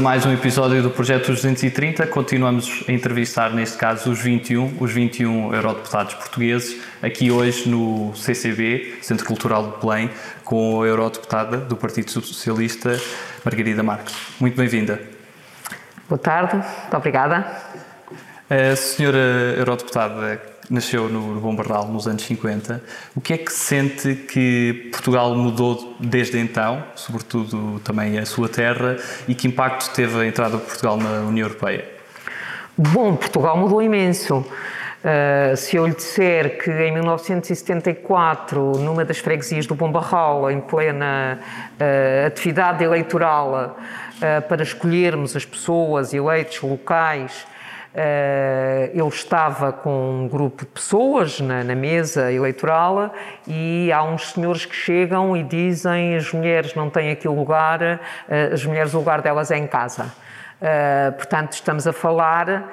A mais um episódio do Projeto 230. Continuamos a entrevistar, neste caso, os 21, os 21 eurodeputados portugueses, aqui hoje no CCB, Centro Cultural de Belém, com a eurodeputada do Partido Socialista, Margarida Marques. Muito bem-vinda. Boa tarde, muito obrigada. A senhora eurodeputada nasceu no Bombardal nos anos 50. O que é que sente que Portugal mudou desde então, sobretudo também a sua terra, e que impacto teve a entrada de Portugal na União Europeia? Bom, Portugal mudou imenso. Uh, se eu lhe disser que em 1974, numa das freguesias do Bombarral, em plena uh, atividade eleitoral, uh, para escolhermos as pessoas eleitos locais ele estava com um grupo de pessoas na, na, mesa eleitoral e há uns senhores que chegam e dizem as mulheres não têm aqui lugar, eh, as mulheres o lugar delas é em casa. Eh, portanto, estamos a falar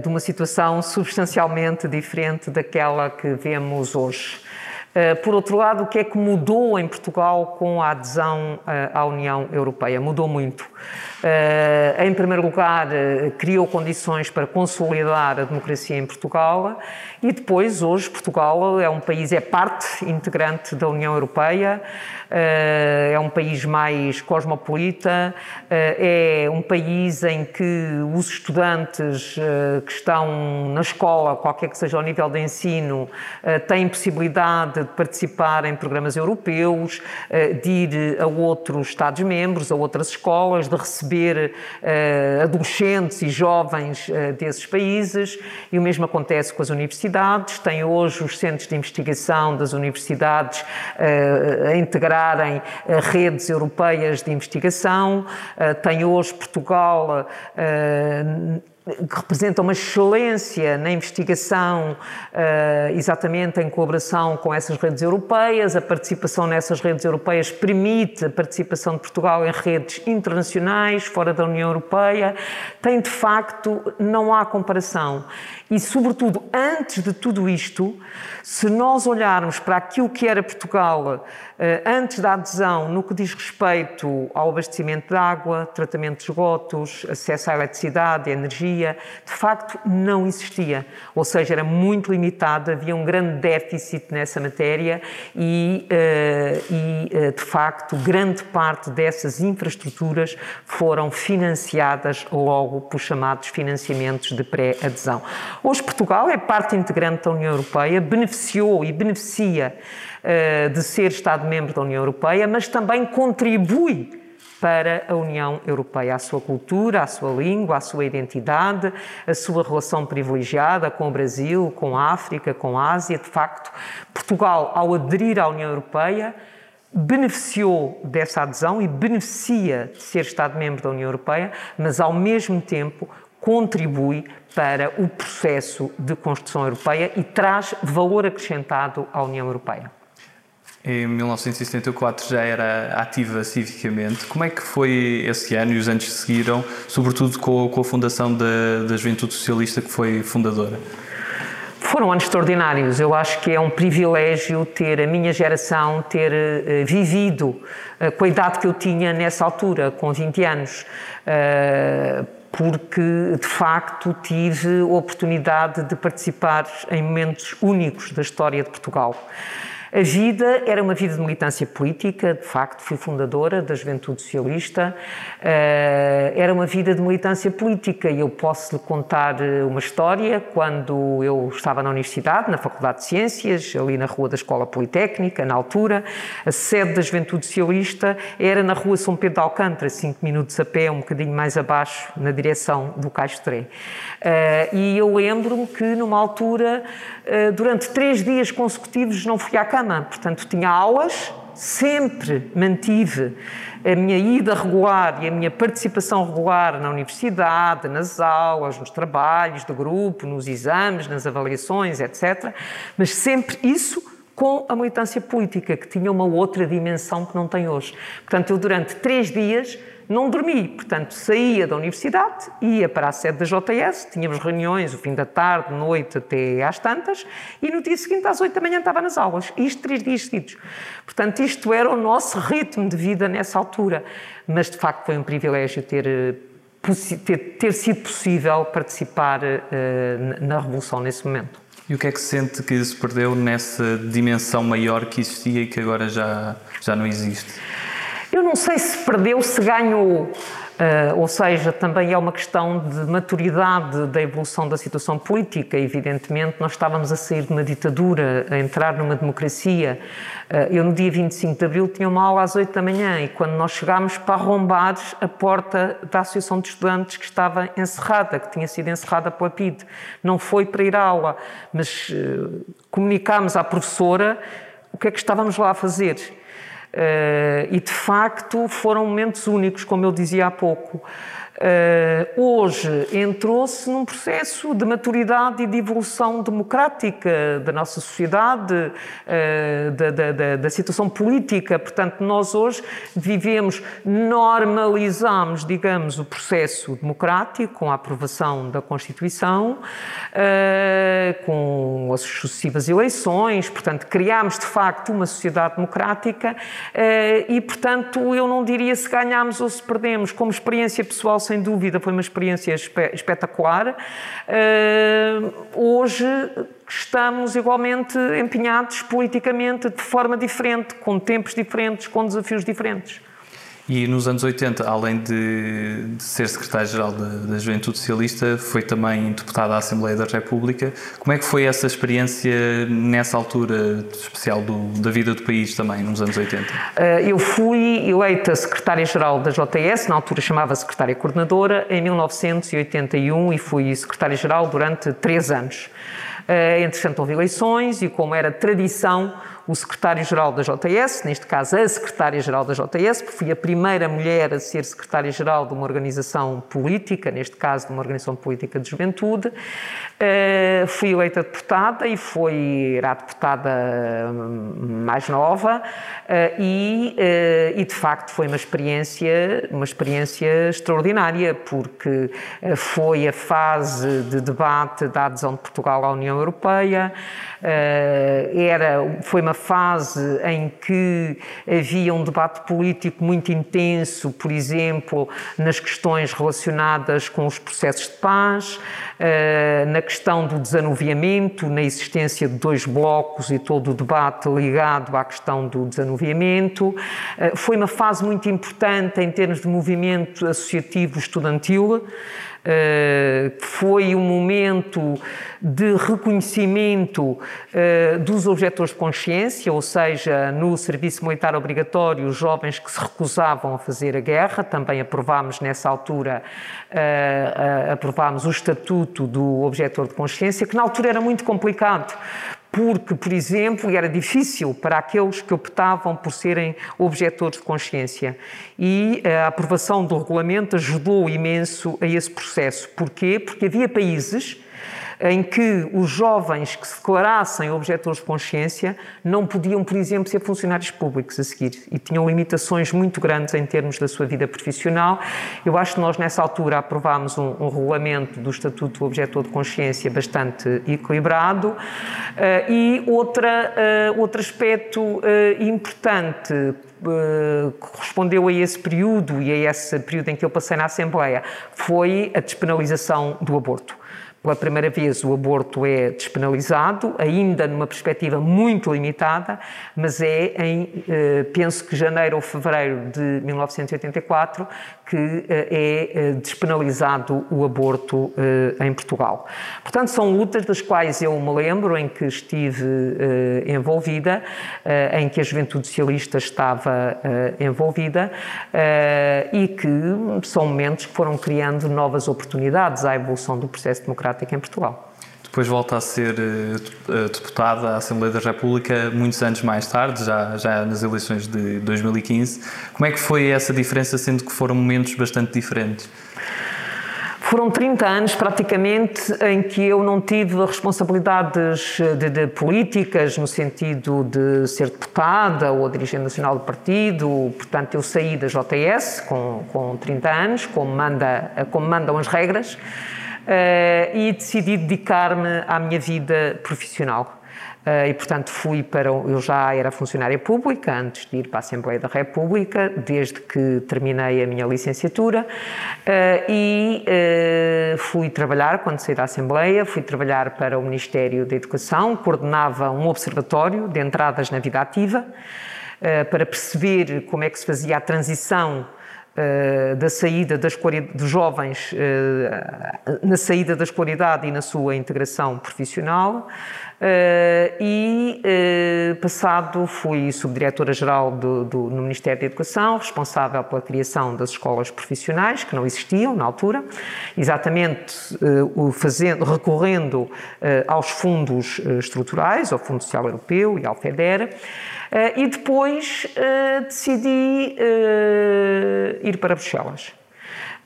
de uma situação substancialmente diferente daquela que vemos hoje. Por outro lado, o que é que mudou em Portugal com a adesão à União Europeia? Mudou muito. Uh, em primeiro lugar, criou condições para consolidar a democracia em Portugal e depois, hoje, Portugal é um país, é parte integrante da União Europeia, é um país mais cosmopolita, é um país em que os estudantes que estão na escola, qualquer que seja o nível de ensino, têm possibilidade de participar em programas europeus, de ir a outros Estados-membros, a outras escolas, de receber uh, adolescentes e jovens uh, desses países, e o mesmo acontece com as universidades. Tem hoje os centros de investigação das universidades a integrarem redes europeias de investigação. tem hoje Portugal que representa uma excelência na investigação, uh, exatamente em colaboração com essas redes europeias. A participação nessas redes europeias permite a participação de Portugal em redes internacionais, fora da União Europeia. Tem, de facto, não há comparação. E, sobretudo, antes de tudo isto, se nós olharmos para aquilo que era Portugal eh, antes da adesão, no que diz respeito ao abastecimento de água, tratamento de esgotos, acesso à eletricidade, à energia, de facto não existia. Ou seja, era muito limitado, havia um grande déficit nessa matéria e, eh, e eh, de facto, grande parte dessas infraestruturas foram financiadas logo por chamados financiamentos de pré-adesão. Hoje Portugal é parte integrante da União Europeia, beneficiou e beneficia uh, de ser Estado-membro da União Europeia, mas também contribui para a União Europeia, a sua cultura, a sua língua, a sua identidade, a sua relação privilegiada com o Brasil, com a África, com a Ásia. De facto, Portugal, ao aderir à União Europeia, beneficiou dessa adesão e beneficia de ser Estado-membro da União Europeia, mas ao mesmo tempo contribui para o processo de construção europeia e traz valor acrescentado à União Europeia. Em 1974 já era ativa civicamente. Como é que foi esse ano e os anos que seguiram, sobretudo com, com a fundação da, da Juventude Socialista, que foi fundadora? Foram anos extraordinários. Eu acho que é um privilégio ter a minha geração ter uh, vivido uh, com a idade que eu tinha nessa altura, com 20 anos. Uh, porque de facto tive a oportunidade de participar em momentos únicos da história de Portugal. A vida era uma vida de militância política, de facto, fui fundadora da Juventude Socialista. Eh, era uma vida de militância política e eu posso lhe contar eh, uma história. Quando eu estava na universidade, na Faculdade de Ciências, ali na Rua da Escola Politécnica, na altura, a sede da Juventude Socialista era na Rua São Pedro de Alcântara, cinco minutos a pé, um bocadinho mais abaixo, na direção do Caixotré. Eh, e eu lembro-me que, numa altura, durante três dias consecutivos, não fui à Câmara portanto tinha aulas, sempre mantive a minha ida regular e a minha participação regular na universidade, nas aulas, nos trabalhos de grupo, nos exames, nas avaliações, etc. Mas sempre isso com a militância política, que tinha uma outra dimensão que não tem hoje. Portanto, eu durante três dias não dormi, portanto, saía da universidade, ia para a sede da JS, tínhamos reuniões o fim da tarde, noite, até às tantas, e no dia seguinte, às oito da manhã, estava nas aulas. Isto três dias seguidos. Portanto, isto era o nosso ritmo de vida nessa altura. Mas, de facto, foi um privilégio ter eh, ter, ter, sido possível participar uh, na Revolução nesse momento. E o que é que sente que se perdeu nessa dimensão maior que existia e que agora já, já não existe? Eu não sei se perdeu, se ganhou. Uh, ou seja, também é uma questão de maturidade da evolução da situação política. Evidentemente, nós estávamos a sair de uma ditadura, a entrar numa democracia. Uh, eu, no dia 25 de abril, tinha uma aula às 8 da manhã e quando nós chegámos para arrombar a porta da Associação de Estudantes que estava encerrada, que tinha sido encerrada pela PID. Não foi para ir à aula, mas uh, comunicámos à professora o que é que estávamos lá a fazer e de facto foram momentos únicos, como eu dizia há pouco. Uh, hoje entrou-se num processo de maturidade e de evolução democrática da nossa sociedade, uh, da, da, da, situação política. Portanto, nós hoje vivemos, normalizamos, digamos, o processo democrático com a aprovação da Constituição, uh, com as sucessivas eleições. Portanto, criámos de facto uma sociedade democrática e, portanto, eu não diria se ganhámos ou se perdemos. Como experiência pessoal, sem dúvida, foi uma experiência espe espetacular. Uh, hoje estamos igualmente empenhados politicamente de forma diferente, com tempos diferentes, com desafios diferentes. E nos anos 80, além de, de ser secretário-geral da, da, Juventude Socialista, foi também deputado à Assembleia da República. Como é que foi essa experiência nessa altura especial do, da vida do país também, nos anos 80? Eh, eu fui eleita secretária-geral da JS, na altura chamava secretária-coordenadora, em 1981 e fui secretária-geral durante três anos. Eh, entretanto, houve eleições e, como era tradição, o secretário-geral da JS, neste caso a secretária-geral da JS, porque fui a primeira mulher a ser secretária-geral de uma organização política, neste caso de uma organização política de juventude. Uh, fui eleita deputada e foi, era a deputada hum, mais nova uh, e, uh, e, de facto foi uma experiência, uma experiência extraordinária, porque foi a fase de debate da adesão de Portugal à União Europeia, era, foi uma fase em que havia um debate político muito intenso, por exemplo, nas questões relacionadas com os processos de paz, eh, na questão do desanuviamento, na existência de dois blocos e todo o debate ligado à questão do desanuviamento. Eh, foi uma fase muito importante em termos de movimento associativo estudantil. Uh, foi um momento de reconhecimento uh, dos objetores de consciência, ou seja, no serviço militar obrigatório, os jovens que se recusavam a fazer a guerra, também aprovámos nessa altura, uh, aprovámos o estatuto do objetor de consciência, que na altura era muito complicado, porque, por exemplo, era difícil para aqueles que optavam por serem objetores de consciência. E a aprovação do regulamento ajudou imenso a esse processo. Porquê? Porque havia países em que os jovens que se declarassem objetores de consciência não podiam, por exemplo, ser funcionários públicos a seguir e tinham limitações muito grandes em termos da sua vida profissional. Eu acho que nós, nessa altura, aprovámos um, um regulamento do Estatuto do Objetor de Consciência bastante equilibrado. Uh, e outra, uh, outro aspecto uh, importante correspondeu a esse período e a esse período em que eu passei na Assembleia foi a despenalização do aborto. Pela primeira vez, o aborto é despenalizado, ainda numa perspectiva muito limitada, mas é em, eh, penso que janeiro ou fevereiro de 1984, que eh, é eh, despenalizado o aborto em Portugal. Portanto, são lutas das quais eu me lembro, em que estive envolvida, em que a juventude socialista estava envolvida, e que são momentos que foram criando novas oportunidades à evolução do processo democrático democrática em Portugal. Depois volta a ser uh, deputada à Assembleia da República muitos anos mais tarde, já, já nas eleições de 2015. Como é que foi essa diferença, sendo que foram momentos bastante diferentes? Foram 30 anos praticamente em que eu não tive responsabilidades de, de, políticas no sentido de ser deputada ou dirigente nacional do partido. Portanto, eu saí da JS com, com 30 anos, como, manda, como mandam as regras, e decidi dedicar-me à minha vida profissional. Uh, e, portanto, fui para. Eu já era funcionária pública antes de ir para a Assembleia da República, desde que terminei a minha licenciatura, uh, e uh, fui trabalhar, quando saí da Assembleia, fui trabalhar para o Ministério da Educação, coordenava um observatório de entradas na vida ativa, para perceber como é que se fazia a transição da saída da dos jovens na saída da escolaridade e na sua integração profissional. Uh, e uh, passado fui subdiretora-geral no Ministério da Educação, responsável pela criação das escolas profissionais, que não existiam na altura, exatamente uh, fazendo, recorrendo aos fundos estruturais, ao Fundo Social Europeu e ao FEDER, e depois decidi ir para Bruxelas.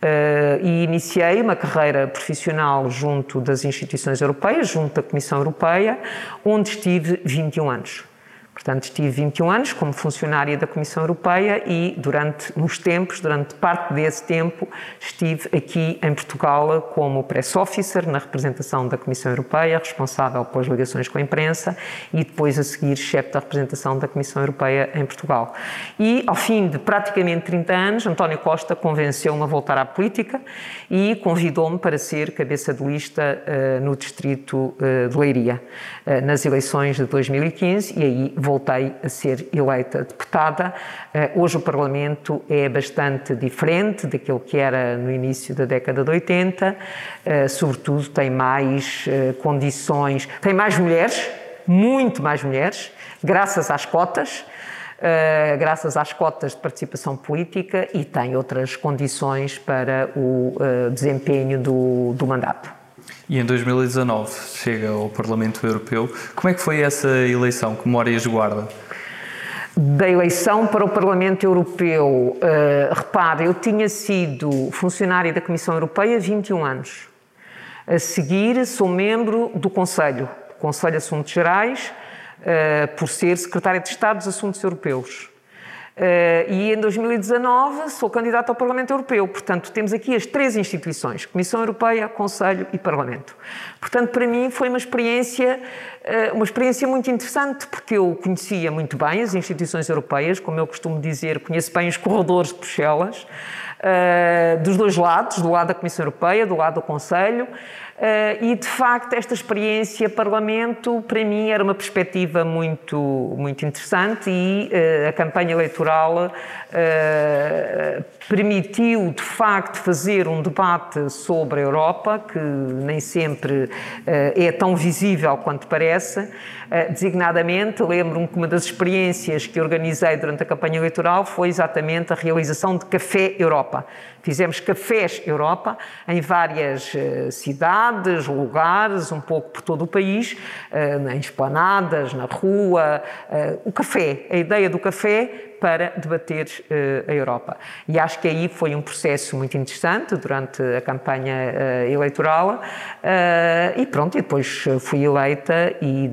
Uh, e iniciei uma carreira profissional junto das instituições europeias, junto da Comissão Europeia, onde estive 21 anos. Portanto, estive 21 anos como funcionária da Comissão Europeia e, durante uns tempos, durante parte desse tempo, estive aqui em Portugal como press officer na representação da Comissão Europeia, responsável pelas ligações com a imprensa e depois, a seguir, chefe da representação da Comissão Europeia em Portugal. E, ao fim de praticamente 30 anos, António Costa convenceu-me a voltar à política e convidou-me para ser cabeça de lista uh, no distrito uh, de Leiria, uh, nas eleições de 2015 e aí voltei a ser eleita deputada. Eh, hoje o Parlamento é bastante diferente daquilo que era no início da década de 80, eh, sobretudo tem mais eh, condições, tem mais mulheres, muito mais mulheres, graças às cotas. Uh, graças às cotas de participação política e tem outras condições para o uh, desempenho do, do mandato. E em 2019 chega ao Parlamento Europeu. Como é que foi essa eleição? Que memórias guarda? Da eleição para o Parlamento Europeu, uh, repare, eu tinha sido funcionária da Comissão Europeia 21 anos. A seguir, sou membro do Conselho, Conselho de Assuntos Gerais, uh, por ser secretária de Estado dos Assuntos Europeus. Uh, e em 2019 sou candidata ao Parlamento Europeu. Portanto, temos aqui as três instituições: Comissão Europeia, Conselho e Parlamento. Portanto, para mim foi uma experiência, uh, uma experiência muito interessante, porque eu conhecia muito bem as instituições europeias, como eu costumo dizer, conheço bem os corredores de Bruxelas, uh, dos dois lados, do lado da Comissão Europeia, do lado do Conselho. Uh, e de facto esta experiência Parlamento para mim era uma perspectiva muito muito interessante e uh, a campanha eleitoral uh, permitiu de facto fazer um debate sobre a Europa que nem sempre é tão visível quanto parece. Designadamente lembro-me que uma das experiências que organizei durante a campanha eleitoral foi exatamente a realização de Café Europa. Fizemos cafés Europa em várias uh, cidades, lugares, um pouco por todo o país, em esplanadas, na rua. Uh, o café, a ideia do café para debater a Europa. E acho que aí foi um processo muito interessante durante a campanha eleitoral. e pronto, e depois fui eleita e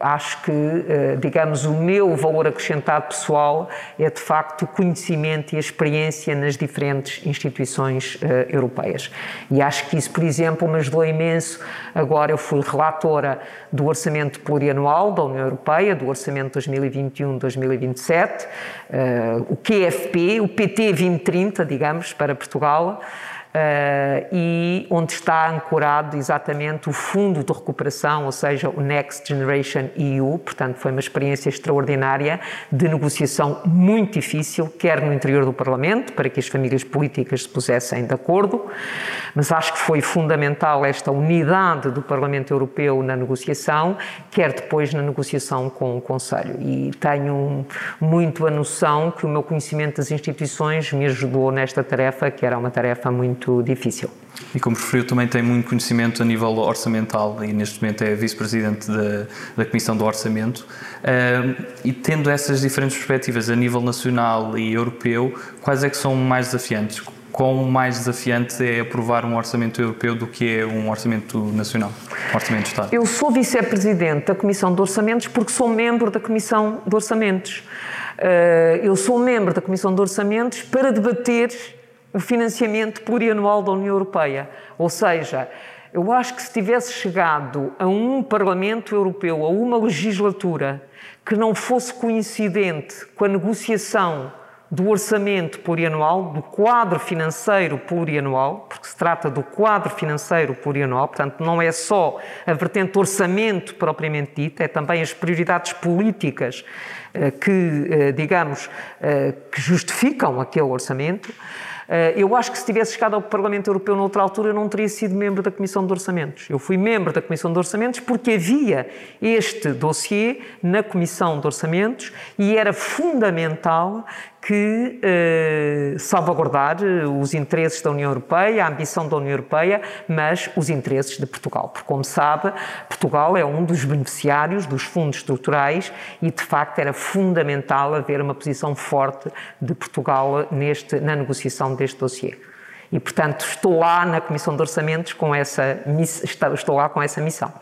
acho que, eh, digamos, o meu valor acrescentado pessoal é de facto o conhecimento e a experiência nas diferentes instituições eh, europeias. E acho que isso, por exemplo, me ajudou imenso. Agora eu fui relatora do orçamento plurianual da União Europeia, do orçamento 2021-2027, eh, o QFP, o PT 2030, digamos, para Portugal. Uh, e onde está ancorado exatamente o Fundo de Recuperação, ou seja, o Next Generation EU. Portanto, foi uma experiência extraordinária de negociação muito difícil, quer no interior do Parlamento, para que as famílias políticas se pusessem de acordo, mas acho que foi fundamental esta unidade do Parlamento Europeu na negociação, quer depois na negociação com o Conselho. E tenho muito a noção que o meu conhecimento das instituições me ajudou nesta tarefa, que era uma tarefa muito muito difícil. E como referiu, também tem muito conhecimento a nível orçamental e neste momento é vice-presidente da, da Comissão do Orçamento. Uh, e tendo essas diferentes perspectivas a nível nacional e europeu, quais é que são mais desafiantes? quão mais desafiante é aprovar um orçamento europeu do que é um orçamento nacional, um orçamento de Estado? Eu sou vice-presidente da Comissão de Orçamentos porque sou membro da Comissão de Orçamentos. Eh, eu sou membro da Comissão de Orçamentos para debater o financiamento plurianual da União Europeia. Ou seja, eu acho que se tivesse chegado a um Parlamento Europeu, a uma legislatura, que não fosse coincidente com a negociação do orçamento plurianual, do quadro financeiro plurianual, porque se trata do quadro financeiro plurianual, portanto, não é só a vertente orçamento propriamente dita, é também as prioridades políticas eh, que, eh, digamos, eh, que justificam aquele orçamento. Eh, eu acho que se tivesse chegado ao Parlamento Europeu noutra altura, não teria sido membro da Comissão de Orçamentos. Eu fui membro da Comissão de Orçamentos porque havia este dossiê na Comissão de Orçamentos e era fundamental que eh, salvaguardar eh, os interesses da União Europeia, a ambição da União Europeia, mas os interesses de Portugal. Porque, como sabe, Portugal é um dos beneficiários dos fundos estruturais e, de facto, era fundamental haver uma posição forte de Portugal neste, na negociação deste dossiê. E, portanto, estou lá na Comissão de Orçamentos com essa, estou lá com essa missão.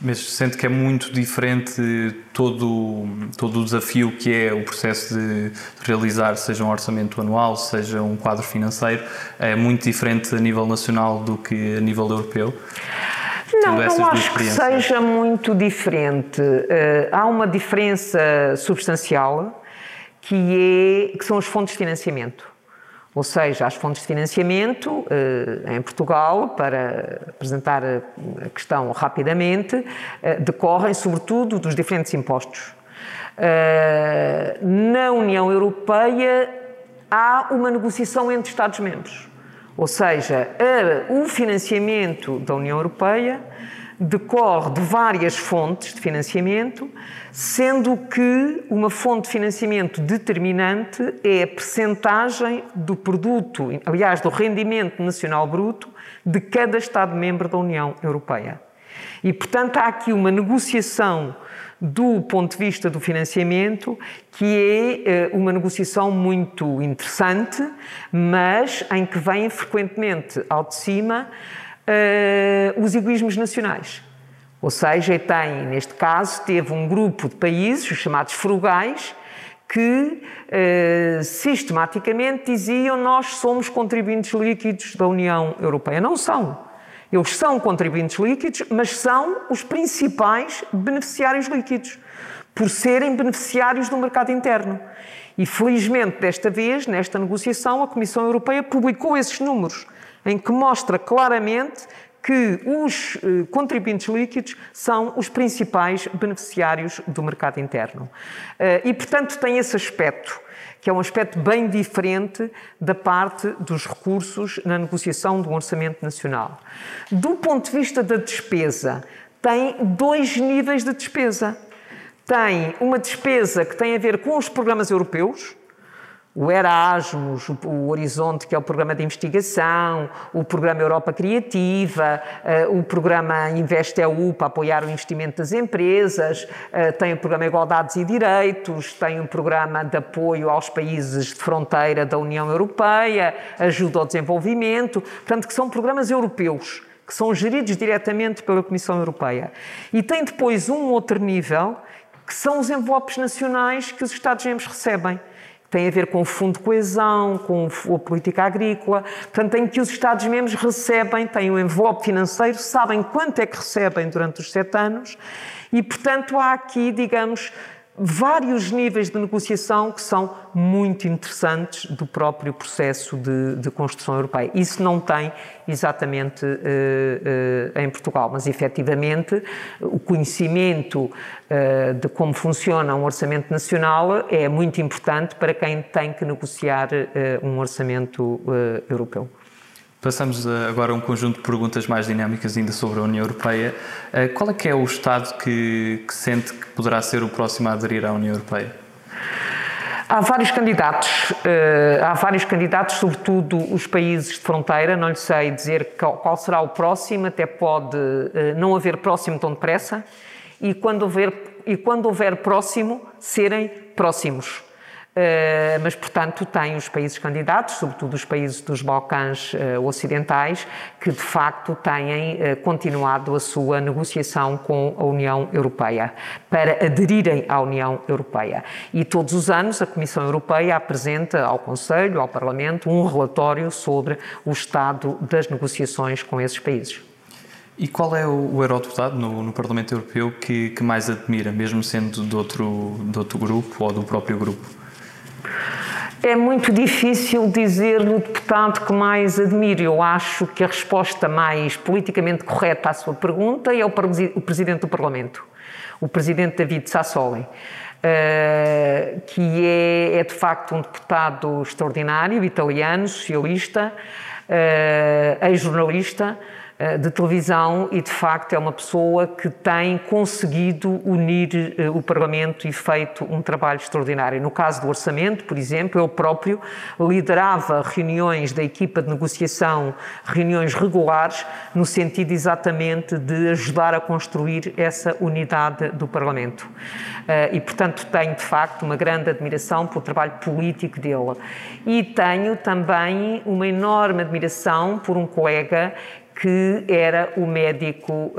Mas sente que é muito diferente todo, todo o desafio que é o processo de realizar, seja um orçamento anual, seja um quadro financeiro, é muito diferente a nível nacional do que a nível europeu? Não, não acho que seja muito diferente. Uh, há uma diferença substancial que, é, que são as fontes de financiamento. Ou seja, as fontes de financiamento eh, em Portugal, para apresentar a questão rapidamente, eh, decorrem sobretudo dos diferentes impostos. Eh, na União Europeia há uma negociação entre Estados-membros. Ou seja, o financiamento da União Europeia decorre de várias fontes de financiamento, sendo que uma fonte de financiamento determinante é a percentagem do produto, aliás, do rendimento nacional bruto de cada Estado-membro da União Europeia. E, portanto, há aqui uma negociação do ponto de vista do financiamento, que é eh, uma negociação muito interessante, mas em que vem frequentemente ao de cima uh, os egoísmos nacionais. Ou seja, tem, neste caso, teve um grupo de países, os chamados frugais, que uh, sistematicamente diziam nós somos contribuintes líquidos da União Europeia. Não são. Eles são contribuintes líquidos, mas são os principais beneficiários líquidos, por serem beneficiários do mercado interno. E felizmente, desta vez, nesta negociação, a Comissão Europeia publicou esses números em que mostra claramente que os eh, contribuintes líquidos são os principais beneficiários do mercado interno. Eh, e, portanto, tem esse aspecto, que é um aspecto bem diferente da parte dos recursos na negociação do Orçamento Nacional. Do ponto de vista da despesa, tem dois níveis de despesa. Tem uma despesa que tem a ver com os programas europeus, o Erasmus, o Horizonte, que é o programa de investigação, o programa Europa Criativa, eh, o programa Investe EU para apoiar o investimento das empresas, eh, tem o programa Igualdades e Direitos, tem o programa de apoio aos países de fronteira da União Europeia, ajuda ao desenvolvimento, portanto, que são programas europeus que são geridos diretamente pela Comissão Europeia. E tem depois um outro nível, que são os envelopes nacionais que os Estados-membros recebem tem a ver com o Fundo de Coesão, com a política agrícola, portanto, em que os Estados-membros recebem, têm um envelope financeiro, sabem quanto é que recebem durante os sete anos. E, portanto, há aqui, digamos, vários níveis de negociação que são muito interessantes do próprio processo de, de construção europeia. Isso não tem exatamente uh, uh, em Portugal, mas efetivamente o conhecimento uh, de como funciona um orçamento nacional é muito importante para quem tem que negociar um orçamento europeu. Passamos agora a um conjunto de perguntas mais dinâmicas ainda sobre a União Europeia. Eh, qual é que é o Estado que, que sente que poderá ser o próximo a aderir à União Europeia? Há vários candidatos, eh, há vários candidatos, sobretudo os países de fronteira, não lhe sei dizer qual será o próximo, até pode eh, não haver próximo tão depressa, e quando houver, e quando houver próximo, serem próximos. Uh, mas, portanto, tem os países candidatos, sobretudo os países dos Balcãs uh, Ocidentais, que de facto têm uh, continuado a sua negociação com a União Europeia, para aderirem à União Europeia. E todos os anos a Comissão Europeia apresenta ao Conselho, ao Parlamento, um relatório sobre o estado das negociações com esses países. E qual é o, o eurodeputado no, no, Parlamento Europeu que, que mais admira, mesmo sendo de outro, de outro grupo ou do próprio grupo? É muito difícil dizer-lhe o deputado que mais admiro. Eu acho que a resposta mais politicamente correta à sua pergunta é o, Presidente do Parlamento, o Presidente David Sassoli, uh, que é, é, de facto um deputado extraordinário, italiano, socialista, uh, ex-jornalista, eh, de televisão e, de facto, é uma pessoa que tem conseguido unir eh, o Parlamento e feito um trabalho extraordinário. No caso do orçamento, por exemplo, ele próprio liderava reuniões da equipa de negociação, reuniões regulares, no sentido exatamente de ajudar a construir essa unidade do Parlamento. Eh, e, portanto, tenho, de facto, uma grande admiração pelo trabalho político dele. E tenho também uma enorme admiração por um colega que era o médico uh,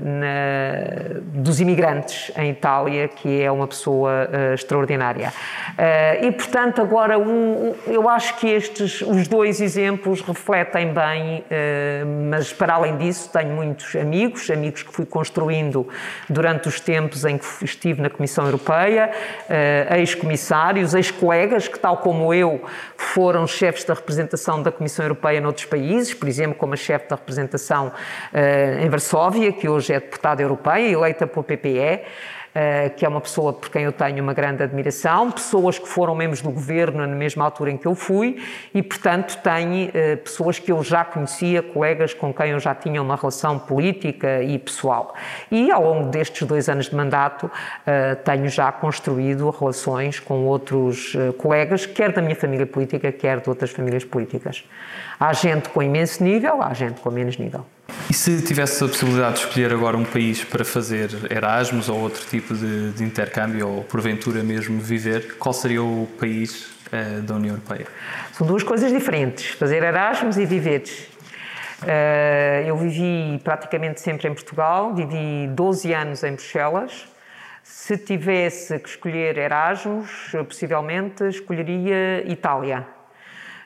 na, dos imigrantes em Itália, que é uma pessoa uh, extraordinária. Uh, e, portanto, agora um, eu acho que estes, os dois exemplos refletem bem, mas para além disso tenho muitos amigos, amigos que fui construindo durante os tempos em que estive na Comissão Europeia, ex-comissários, ex-colegas que, tal como eu, foram chefes da representação da Comissão Europeia noutros países, por exemplo, como a chefe da representação uh, em Varsóvia, que hoje é deputada europeia, eleita pelo PPE. Uh, que é uma pessoa por quem eu tenho uma grande admiração, pessoas que foram membros do governo na mesma altura em que eu fui e, portanto, tenho uh, pessoas que eu já conhecia, colegas com quem eu já tinha uma relação política e pessoal. E ao longo destes dois anos de mandato, uh, tenho já construído relações com outros colegas, quer da minha família política, quer de outras famílias políticas. Há gente com imenso nível, há gente com menos nível. E se tivesse a possibilidade de escolher agora um país para fazer Erasmus ou outro tipo de, de intercâmbio, ou porventura mesmo viver, qual seria o país uh, da União Europeia? São duas coisas diferentes: fazer Erasmus e viver. Uh, eu vivi praticamente sempre em Portugal, vivi 12 anos em Bruxelas. Se tivesse que escolher Erasmus, possivelmente escolheria Itália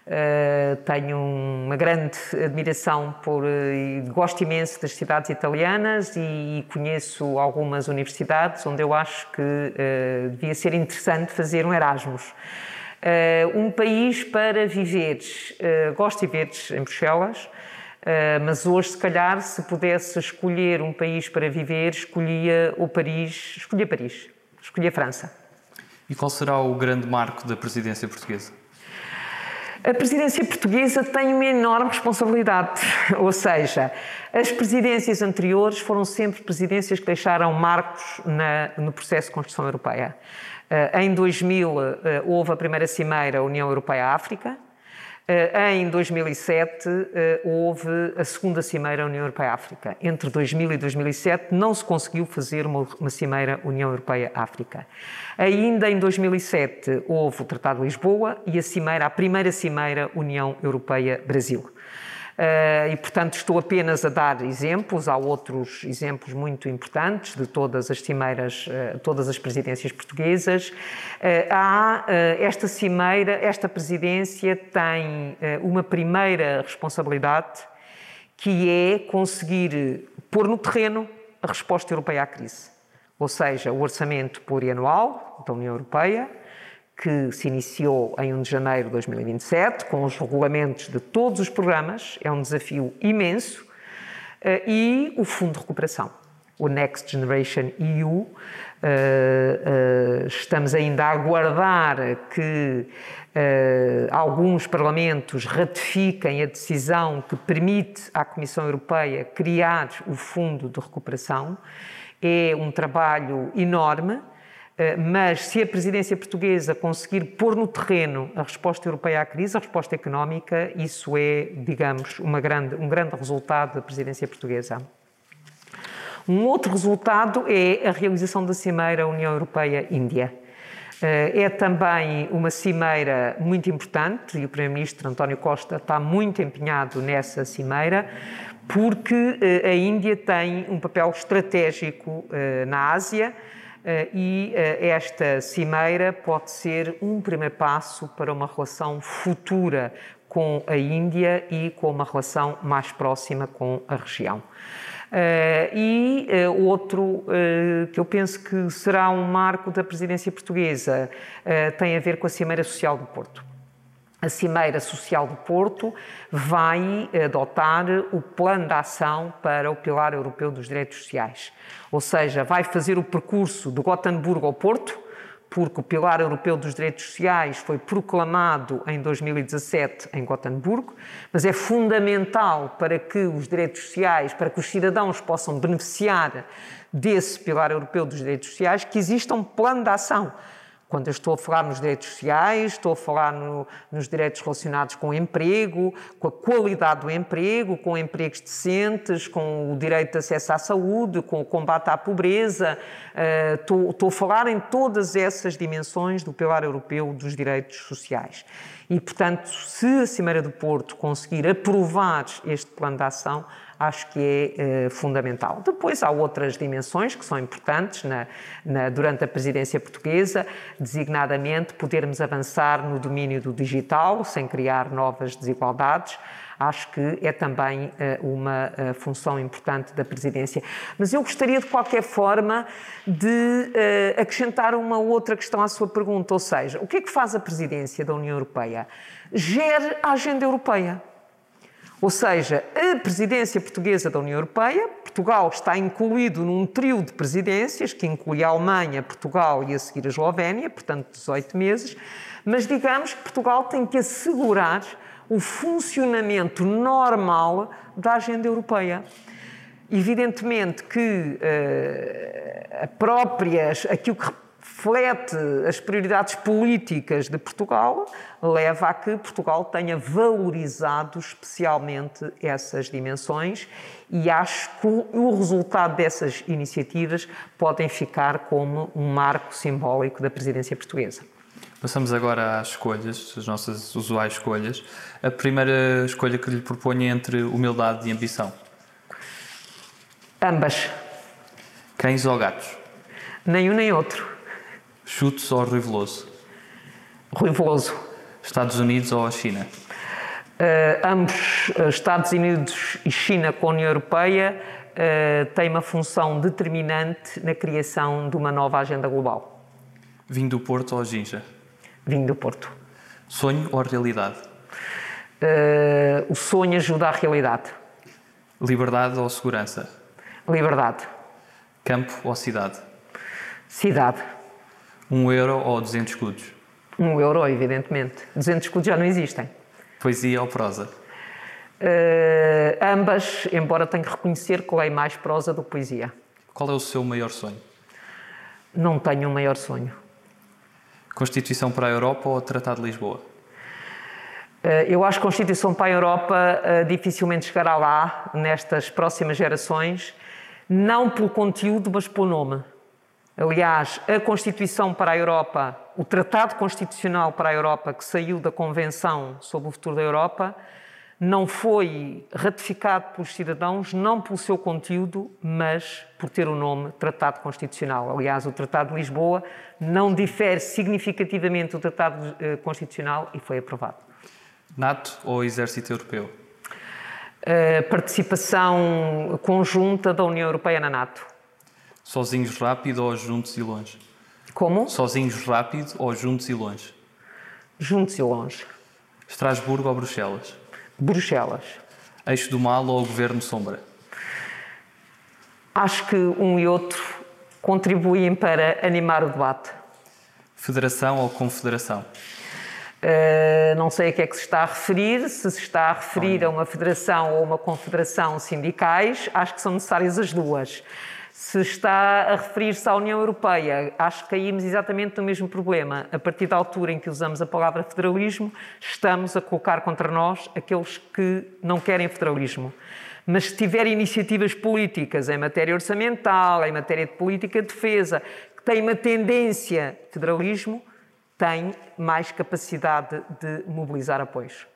Uh, tenho uma grande admiração por. Uh, gosto imenso das cidades italianas e, e, conheço algumas universidades onde eu acho que uh, devia ser interessante fazer um Erasmus. um país para viveres. gosto de viveres em Bruxelas, mas hoje, se calhar, se pudesse escolher um país para viver, escolhia o Paris, escolhia Paris, escolhia França. E qual será o grande marco da presidência portuguesa? A presidência portuguesa tem uma enorme responsabilidade, ou seja, as presidências anteriores foram sempre presidências que deixaram marcos na, no processo de construção europeia. Uh, em 2000 uh, eh, houve a primeira cimeira União Europeia-África, em 2007 uh, houve a segunda Cimeira União Europeia-África. Entre 2000 e 2007 não se conseguiu fazer uma, uma Cimeira União Europeia-África. Ainda em 2007 houve o Tratado de Lisboa e a cimeira, a primeira cimeira União Europeia-Brasil. Uh, e, portanto, estou apenas a dar exemplos, há outros exemplos muito importantes de todas as cimeiras, uh, todas as presidências portuguesas. Uh, há esta cimeira, esta presidência tem uma primeira responsabilidade, que é conseguir pôr no terreno a resposta europeia à crise ou seja, o orçamento plurianual da União Europeia, que se iniciou em 1 de janeiro de 2027, com os regulamentos de todos os programas, é um desafio imenso, eh, e o Fundo de Recuperação, o Next Generation EU. Eh, eh, estamos ainda a aguardar que alguns parlamentos ratifiquem a decisão que permite à Comissão Europeia criar o Fundo de Recuperação é um trabalho enorme, mas se a presidência portuguesa conseguir pôr no terreno a resposta europeia à crise, a resposta económica, isso é, digamos, uma grande, um grande resultado da presidência portuguesa. Um outro resultado é a realização da Cimeira União Europeia-Índia. É também uma cimeira muito importante e o Primeiro-Ministro António Costa está muito empenhado nessa cimeira, porque a Índia tem um papel estratégico na Ásia e esta cimeira pode ser um primeiro passo para uma relação futura com a Índia e com uma relação mais próxima com a região. Uh, e uh, outro uh, que eu penso que será um marco da presidência portuguesa tem a ver com a Cimeira Social do Porto. A Cimeira Social do Porto vai adotar o plano de ação para o Pilar Europeu dos Direitos Sociais. Ou seja, vai fazer o percurso de Gotemburgo ao Porto, porque o Pilar Europeu dos Direitos Sociais foi proclamado em 2017 em Gotemburgo, mas é fundamental para que os direitos sociais, para que os cidadãos possam beneficiar desse Pilar Europeu dos Direitos Sociais, que exista um plano de ação quando estou a falar nos direitos sociais, estou a falar no, nos direitos relacionados com o emprego, com a qualidade do emprego, com empregos decentes, com o direito de acesso à saúde, com o combate à pobreza. Uh, estou, estou a falar em todas essas dimensões do Pilar Europeu dos Direitos Sociais. E, portanto, se a Cimeira do Porto conseguir aprovar este plano de ação, acho que é uh, fundamental. Depois há outras dimensões que são importantes na, na, durante a presidência portuguesa, designadamente podermos avançar no domínio do digital, sem criar novas desigualdades. Acho que é também uh, uma uh, função importante da presidência. Mas eu gostaria, de qualquer forma, de acrescentar uma outra questão à sua pergunta, ou seja, o que é que faz a presidência da União Europeia? Gere a agenda europeia. Ou seja, a presidência portuguesa da União Europeia, Portugal está incluído num trio de presidências que inclui a Alemanha, Portugal e a seguir a Eslovénia, portanto 18 meses, mas digamos que Portugal tem que assegurar o funcionamento normal da agenda europeia. Evidentemente que uh, a próprias, aquilo que reflete as prioridades políticas de Portugal, leva a que Portugal tenha valorizado especialmente essas dimensões e acho que o resultado dessas iniciativas podem ficar como um marco simbólico da presidência portuguesa. Passamos agora às escolhas, as nossas usuais escolhas. A primeira escolha que lhe proponho é entre humildade e ambição. Ambas. Cães ou gatos? Nenhum nem outro. Chutes ou Rui Veloso? Rui Veloso. Estados Unidos ou a China? Uh, ambos, uh, Estados Unidos e China com a União Europeia, uh, têm uma função determinante na criação de uma nova agenda global. Vinho do Porto ou Ginja? Vinho do Porto. Sonho ou realidade? o sonho ajuda à realidade. Liberdade ou segurança? Liberdade. Campo ou cidade? Cidade. Um euro ou 200 escudos? Um euro, evidentemente. 200 escudos já não existem. Poesia ou prosa? Uh, ambas, embora tenha que reconhecer que leio mais prosa do que poesia. Qual é o seu maior sonho? Não tenho um maior sonho. Constituição para a Europa ou Tratado de Lisboa? Uh, eu acho que Constituição para a Europa uh, dificilmente chegará lá nestas próximas gerações, não pelo conteúdo, mas pelo nome. Aliás, a Constituição para a Europa, o Tratado Constitucional para a Europa, que saiu da Convenção sobre o Futuro da Europa, não foi ratificado pelos cidadãos, não pelo seu conteúdo, mas por ter o nome Tratado Constitucional. Aliás, o Tratado de Lisboa não difere significativamente do Tratado eh, Constitucional e foi aprovado. NATO ou Exército Europeu? A participação conjunta da União Europeia na NATO. Sozinhos rápido ou juntos e longe? Como? Sozinhos rápido ou juntos e longe? Juntos e longe. Estrasburgo ou Bruxelas? Bruxelas. Eixo do mal ou governo sombra? Acho que um e outro contribuem para animar o debate. Federação ou confederação? Uh, não sei a que é que se está a referir, se se está a referir a uma federação ou uma confederação sindicais, acho que são necessárias as duas. Se está a referir-se à União Europeia, acho que caímos exatamente no mesmo problema. A partir da altura em que usamos a palavra federalismo, estamos a colocar contra nós aqueles que não querem federalismo. Mas se tiver iniciativas políticas em matéria orçamental, em matéria de política de defesa, que têm uma tendência federalismo, tem mais capacidade de mobilizar apoios.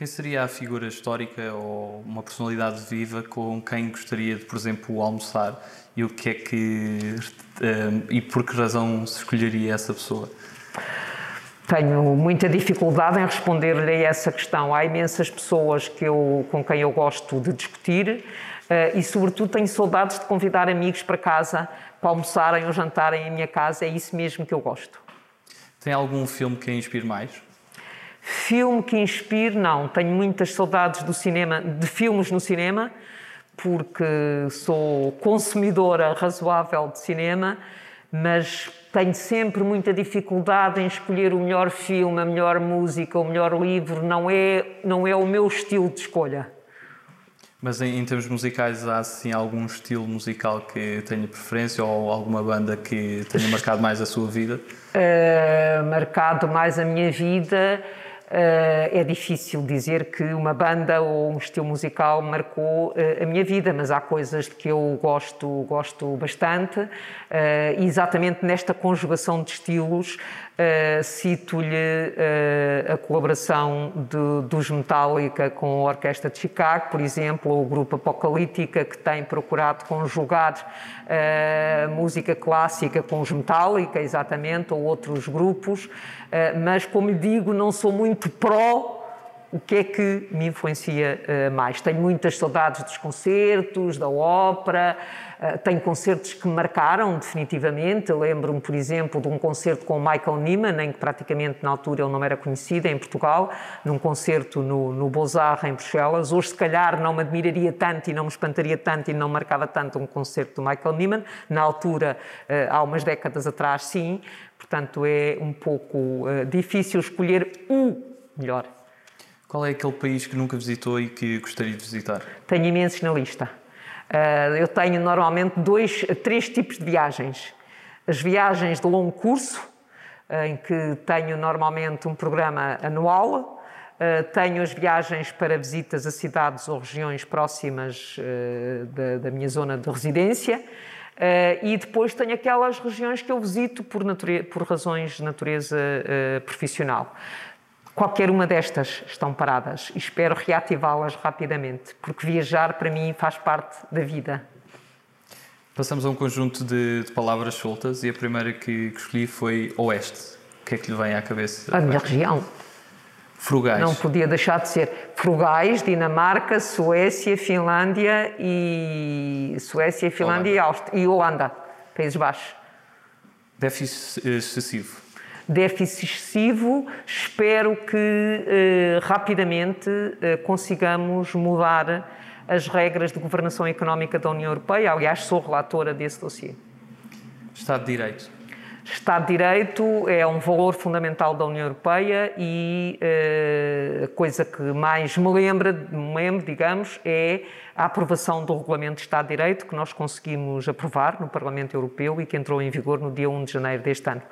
Quem seria a figura histórica ou uma personalidade viva com quem gostaria de, por exemplo, almoçar e o que é que um, e por que razão se escolheria essa pessoa? Tenho muita dificuldade em responder-lhe a essa questão. Há imensas pessoas que eu, com quem eu gosto de discutir uh, e, sobretudo, tenho saudades de convidar amigos para casa para almoçarem ou jantarem em minha casa. É isso mesmo que eu gosto. Tem algum filme que a inspire mais? Filme que inspire, não. Tenho muitas saudades do cinema, de filmes no cinema, porque sou consumidora razoável de cinema, mas tenho sempre muita dificuldade em escolher o melhor filme, a melhor música, o melhor livro. Não é, não é o meu estilo de escolha. Mas em, em, termos musicais, há assim algum estilo musical que tenha preferência ou alguma banda que tenha marcado mais a sua vida? Uh, marcado mais a minha vida é difícil dizer que uma banda ou um estilo musical marcou uh, a minha vida, mas há coisas que eu gosto, gosto bastante. Uh, exatamente nesta conjugação de estilos, cito-lhe a colaboração de, dos Metallica com a Orquestra de Chicago, por exemplo, ou o grupo Apocalíptica, que tem procurado conjugar música clássica com os Metallica, exatamente, ou outros grupos. mas, como lhe digo, não sou muito pró o que é que me influencia uh, mais. Tenho muitas saudades dos concertos, da ópera, uh, tenho concertos que me marcaram definitivamente. Lembro-me, por exemplo, de um concerto com o Michael Nyman, em que praticamente na altura ele não era conhecido em Portugal, num concerto no, no Beaux-Arts em Bruxelas. Hoje, se calhar, não me admiraria tanto e não me espantaria tanto e não marcava tanto um concerto do Michael Nyman. Na altura, uh, há umas décadas atrás, sim. Portanto, é um pouco difícil escolher o melhor. Qual é aquele país que nunca visitou e que gostaria de visitar? Tenho imensos na lista. Uh, eu tenho normalmente dois, três tipos de viagens. As viagens de longo curso, uh, em que tenho normalmente um programa anual. Uh, tenho as viagens para visitas a cidades ou regiões próximas da, minha zona de residência. e depois tenho aquelas regiões que eu visito por, por razões de natureza profissional. Qualquer uma destas estão paradas e espero reativá-las rapidamente, porque viajar para mim faz parte da vida. Passamos a um conjunto de, de palavras soltas e a primeira que, que, escolhi foi Oeste. O que é que lhe vem à cabeça? A minha região. Frugais. Não podia deixar de ser Frugais, Dinamarca, Suécia, Finlândia e Suécia, Finlândia Holanda. e Holanda, Países Baixos. Déficit excessivo déficit excessivo. Espero que eh, rapidamente eh, consigamos mudar as regras de governação económica da União Europeia. Aliás, sou relatora desse dossiê. Estado de Direito. Estado de Direito é um valor fundamental da União Europeia e eh, a coisa que mais me lembra, me lembro, digamos, é a aprovação do Regulamento de Estado de Direito que nós conseguimos aprovar no Parlamento Europeu e que entrou em vigor no dia 1 de janeiro deste ano.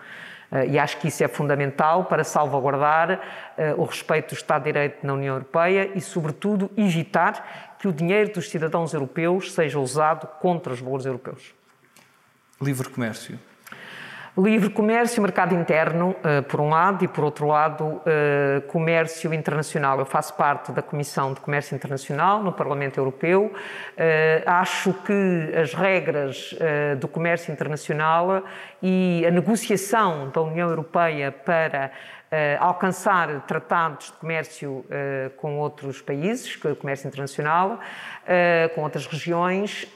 Eh, e acho que isso é fundamental para salvaguardar eh, o respeito do Estado de Direito na União Europeia e, sobretudo, evitar que o dinheiro dos cidadãos europeus seja usado contra os valores europeus. Livre comércio. Livre comércio, mercado interno, eh, por um lado, e por outro lado, eh, comércio internacional. Eu faço parte da Comissão de Comércio Internacional no Parlamento Europeu. Eh, acho que as regras do comércio internacional e a negociação da União Europeia para alcançar tratados de comércio com outros países, comércio internacional, com outras regiões,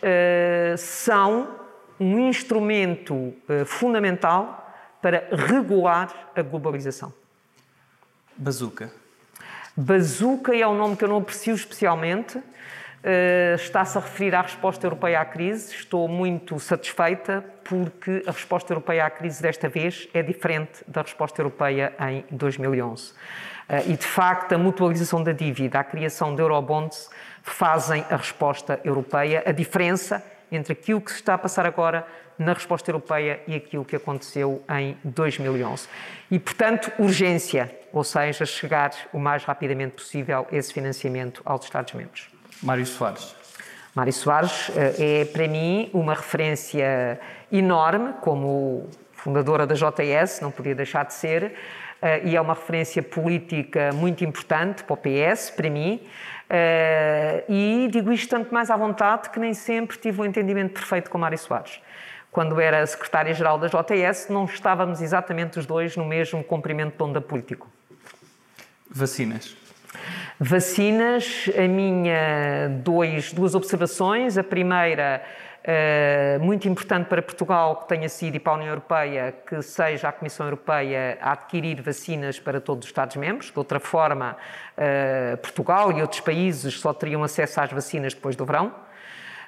são um instrumento uh, fundamental para regular a globalização. Bazuca. Bazuca é um nome que eu não aprecio especialmente. Uh, Está-se a referir à resposta europeia à crise. Estou muito satisfeita porque a resposta europeia à crise desta vez é diferente da resposta europeia em 2011. Uh, eh, e de facto, a mutualização da dívida, a criação de eurobonds fazem a resposta europeia. A diferença entre aquilo que se está a passar agora na resposta europeia e aquilo que aconteceu em 2011. E, portanto, urgência, ou seja, chegar o mais rapidamente possível esse financiamento aos Estados-membros. Mário Soares. Mário Soares eh, é, para mim, uma referência enorme como fundadora da JS, não podia deixar de ser, uh, e é uma referência política muito importante para o PS, para mim. Uh, e digo isto tanto mais à vontade que nem sempre tive um entendimento perfeito com Mário Soares. Quando era secretária-geral da JS, não estávamos exatamente os dois no mesmo comprimento de onda político. Vacinas. Vacinas, a minha dois, duas observações. A primeira, muito importante para Portugal que tenha sido e para a União Europeia que seja a Comissão Europeia a adquirir vacinas para todos os Estados-membros. De outra forma, uh, Portugal e outros países só teriam acesso às vacinas depois do verão.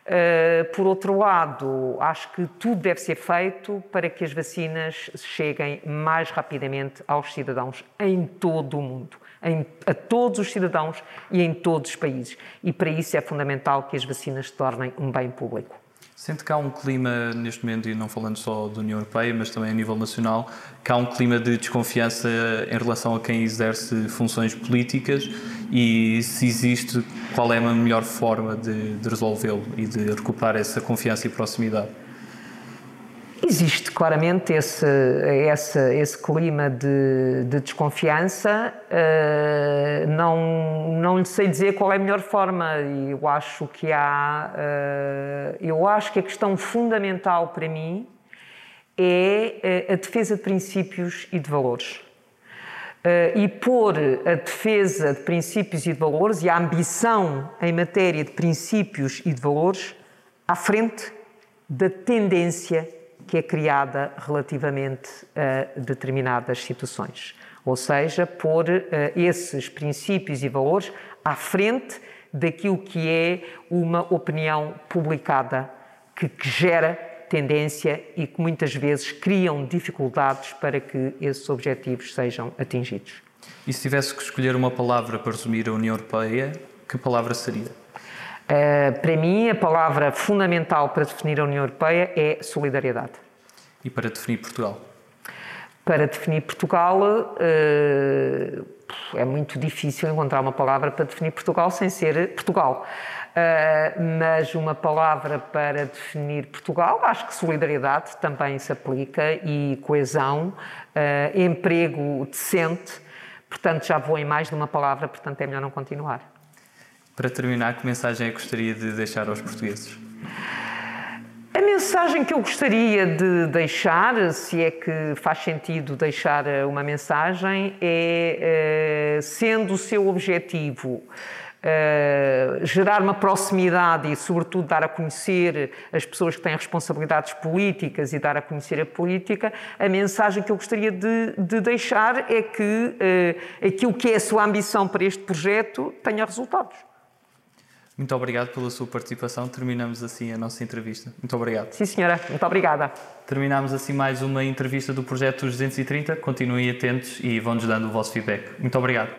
Uh, por outro lado, acho que tudo deve ser feito para que as vacinas cheguem mais rapidamente aos cidadãos em todo o mundo, em, a todos os cidadãos e em todos os países. E para isso é fundamental que as vacinas se tornem um bem público. Sente que há um clima neste momento, e não falando só da União Europeia, mas também a nível nacional, que há um clima de desconfiança em relação a quem exerce funções políticas e se existe, qual é a melhor forma de, de resolvê-lo e de recuperar essa confiança e proximidade? Existe claramente esse, esse, esse clima de, de desconfiança. Uh, não, não lhe sei dizer qual é a melhor forma. Eu acho que há. Uh, eu acho que a questão fundamental para mim é a defesa de princípios e de valores. Uh, e pôr a defesa de princípios e de valores e a ambição em matéria de princípios e de valores à frente da tendência que é criada relativamente a determinadas situações. Ou seja, pôr uh, esses princípios e valores à frente daquilo que é uma opinião publicada que, que gera tendência e que muitas vezes criam dificuldades para que esses objetivos sejam atingidos. E se tivesse que escolher uma palavra para resumir a União Europeia, que palavra seria? Uh, para mim, a palavra fundamental para definir a União Europeia é solidariedade. E para definir Portugal? Para definir Portugal, uh, é muito difícil encontrar uma palavra para definir Portugal sem ser Portugal. Uh, mas uma palavra para definir Portugal, acho que solidariedade também se aplica e coesão, emprego decente, portanto já vou em mais de uma palavra, portanto é melhor não continuar. Para terminar, que mensagem é que gostaria de deixar aos portugueses? A mensagem que eu gostaria de deixar, se é que faz sentido deixar eh, uma mensagem, é, eh, sendo o seu objetivo Uh, gerar uma proximidade e, sobretudo, dar a conhecer as pessoas que têm responsabilidades políticas e dar a conhecer a política, a mensagem que eu gostaria de, de deixar é que uh, aquilo que é a sua ambição para este projeto tenha resultados. Muito obrigado pela sua participação. Terminamos assim a nossa entrevista. Muito obrigado. Sim, senhora. Muito obrigada. Terminamos assim mais uma entrevista do Projeto 230. Continuem atentos e vão-nos dando o vosso feedback. Muito obrigado.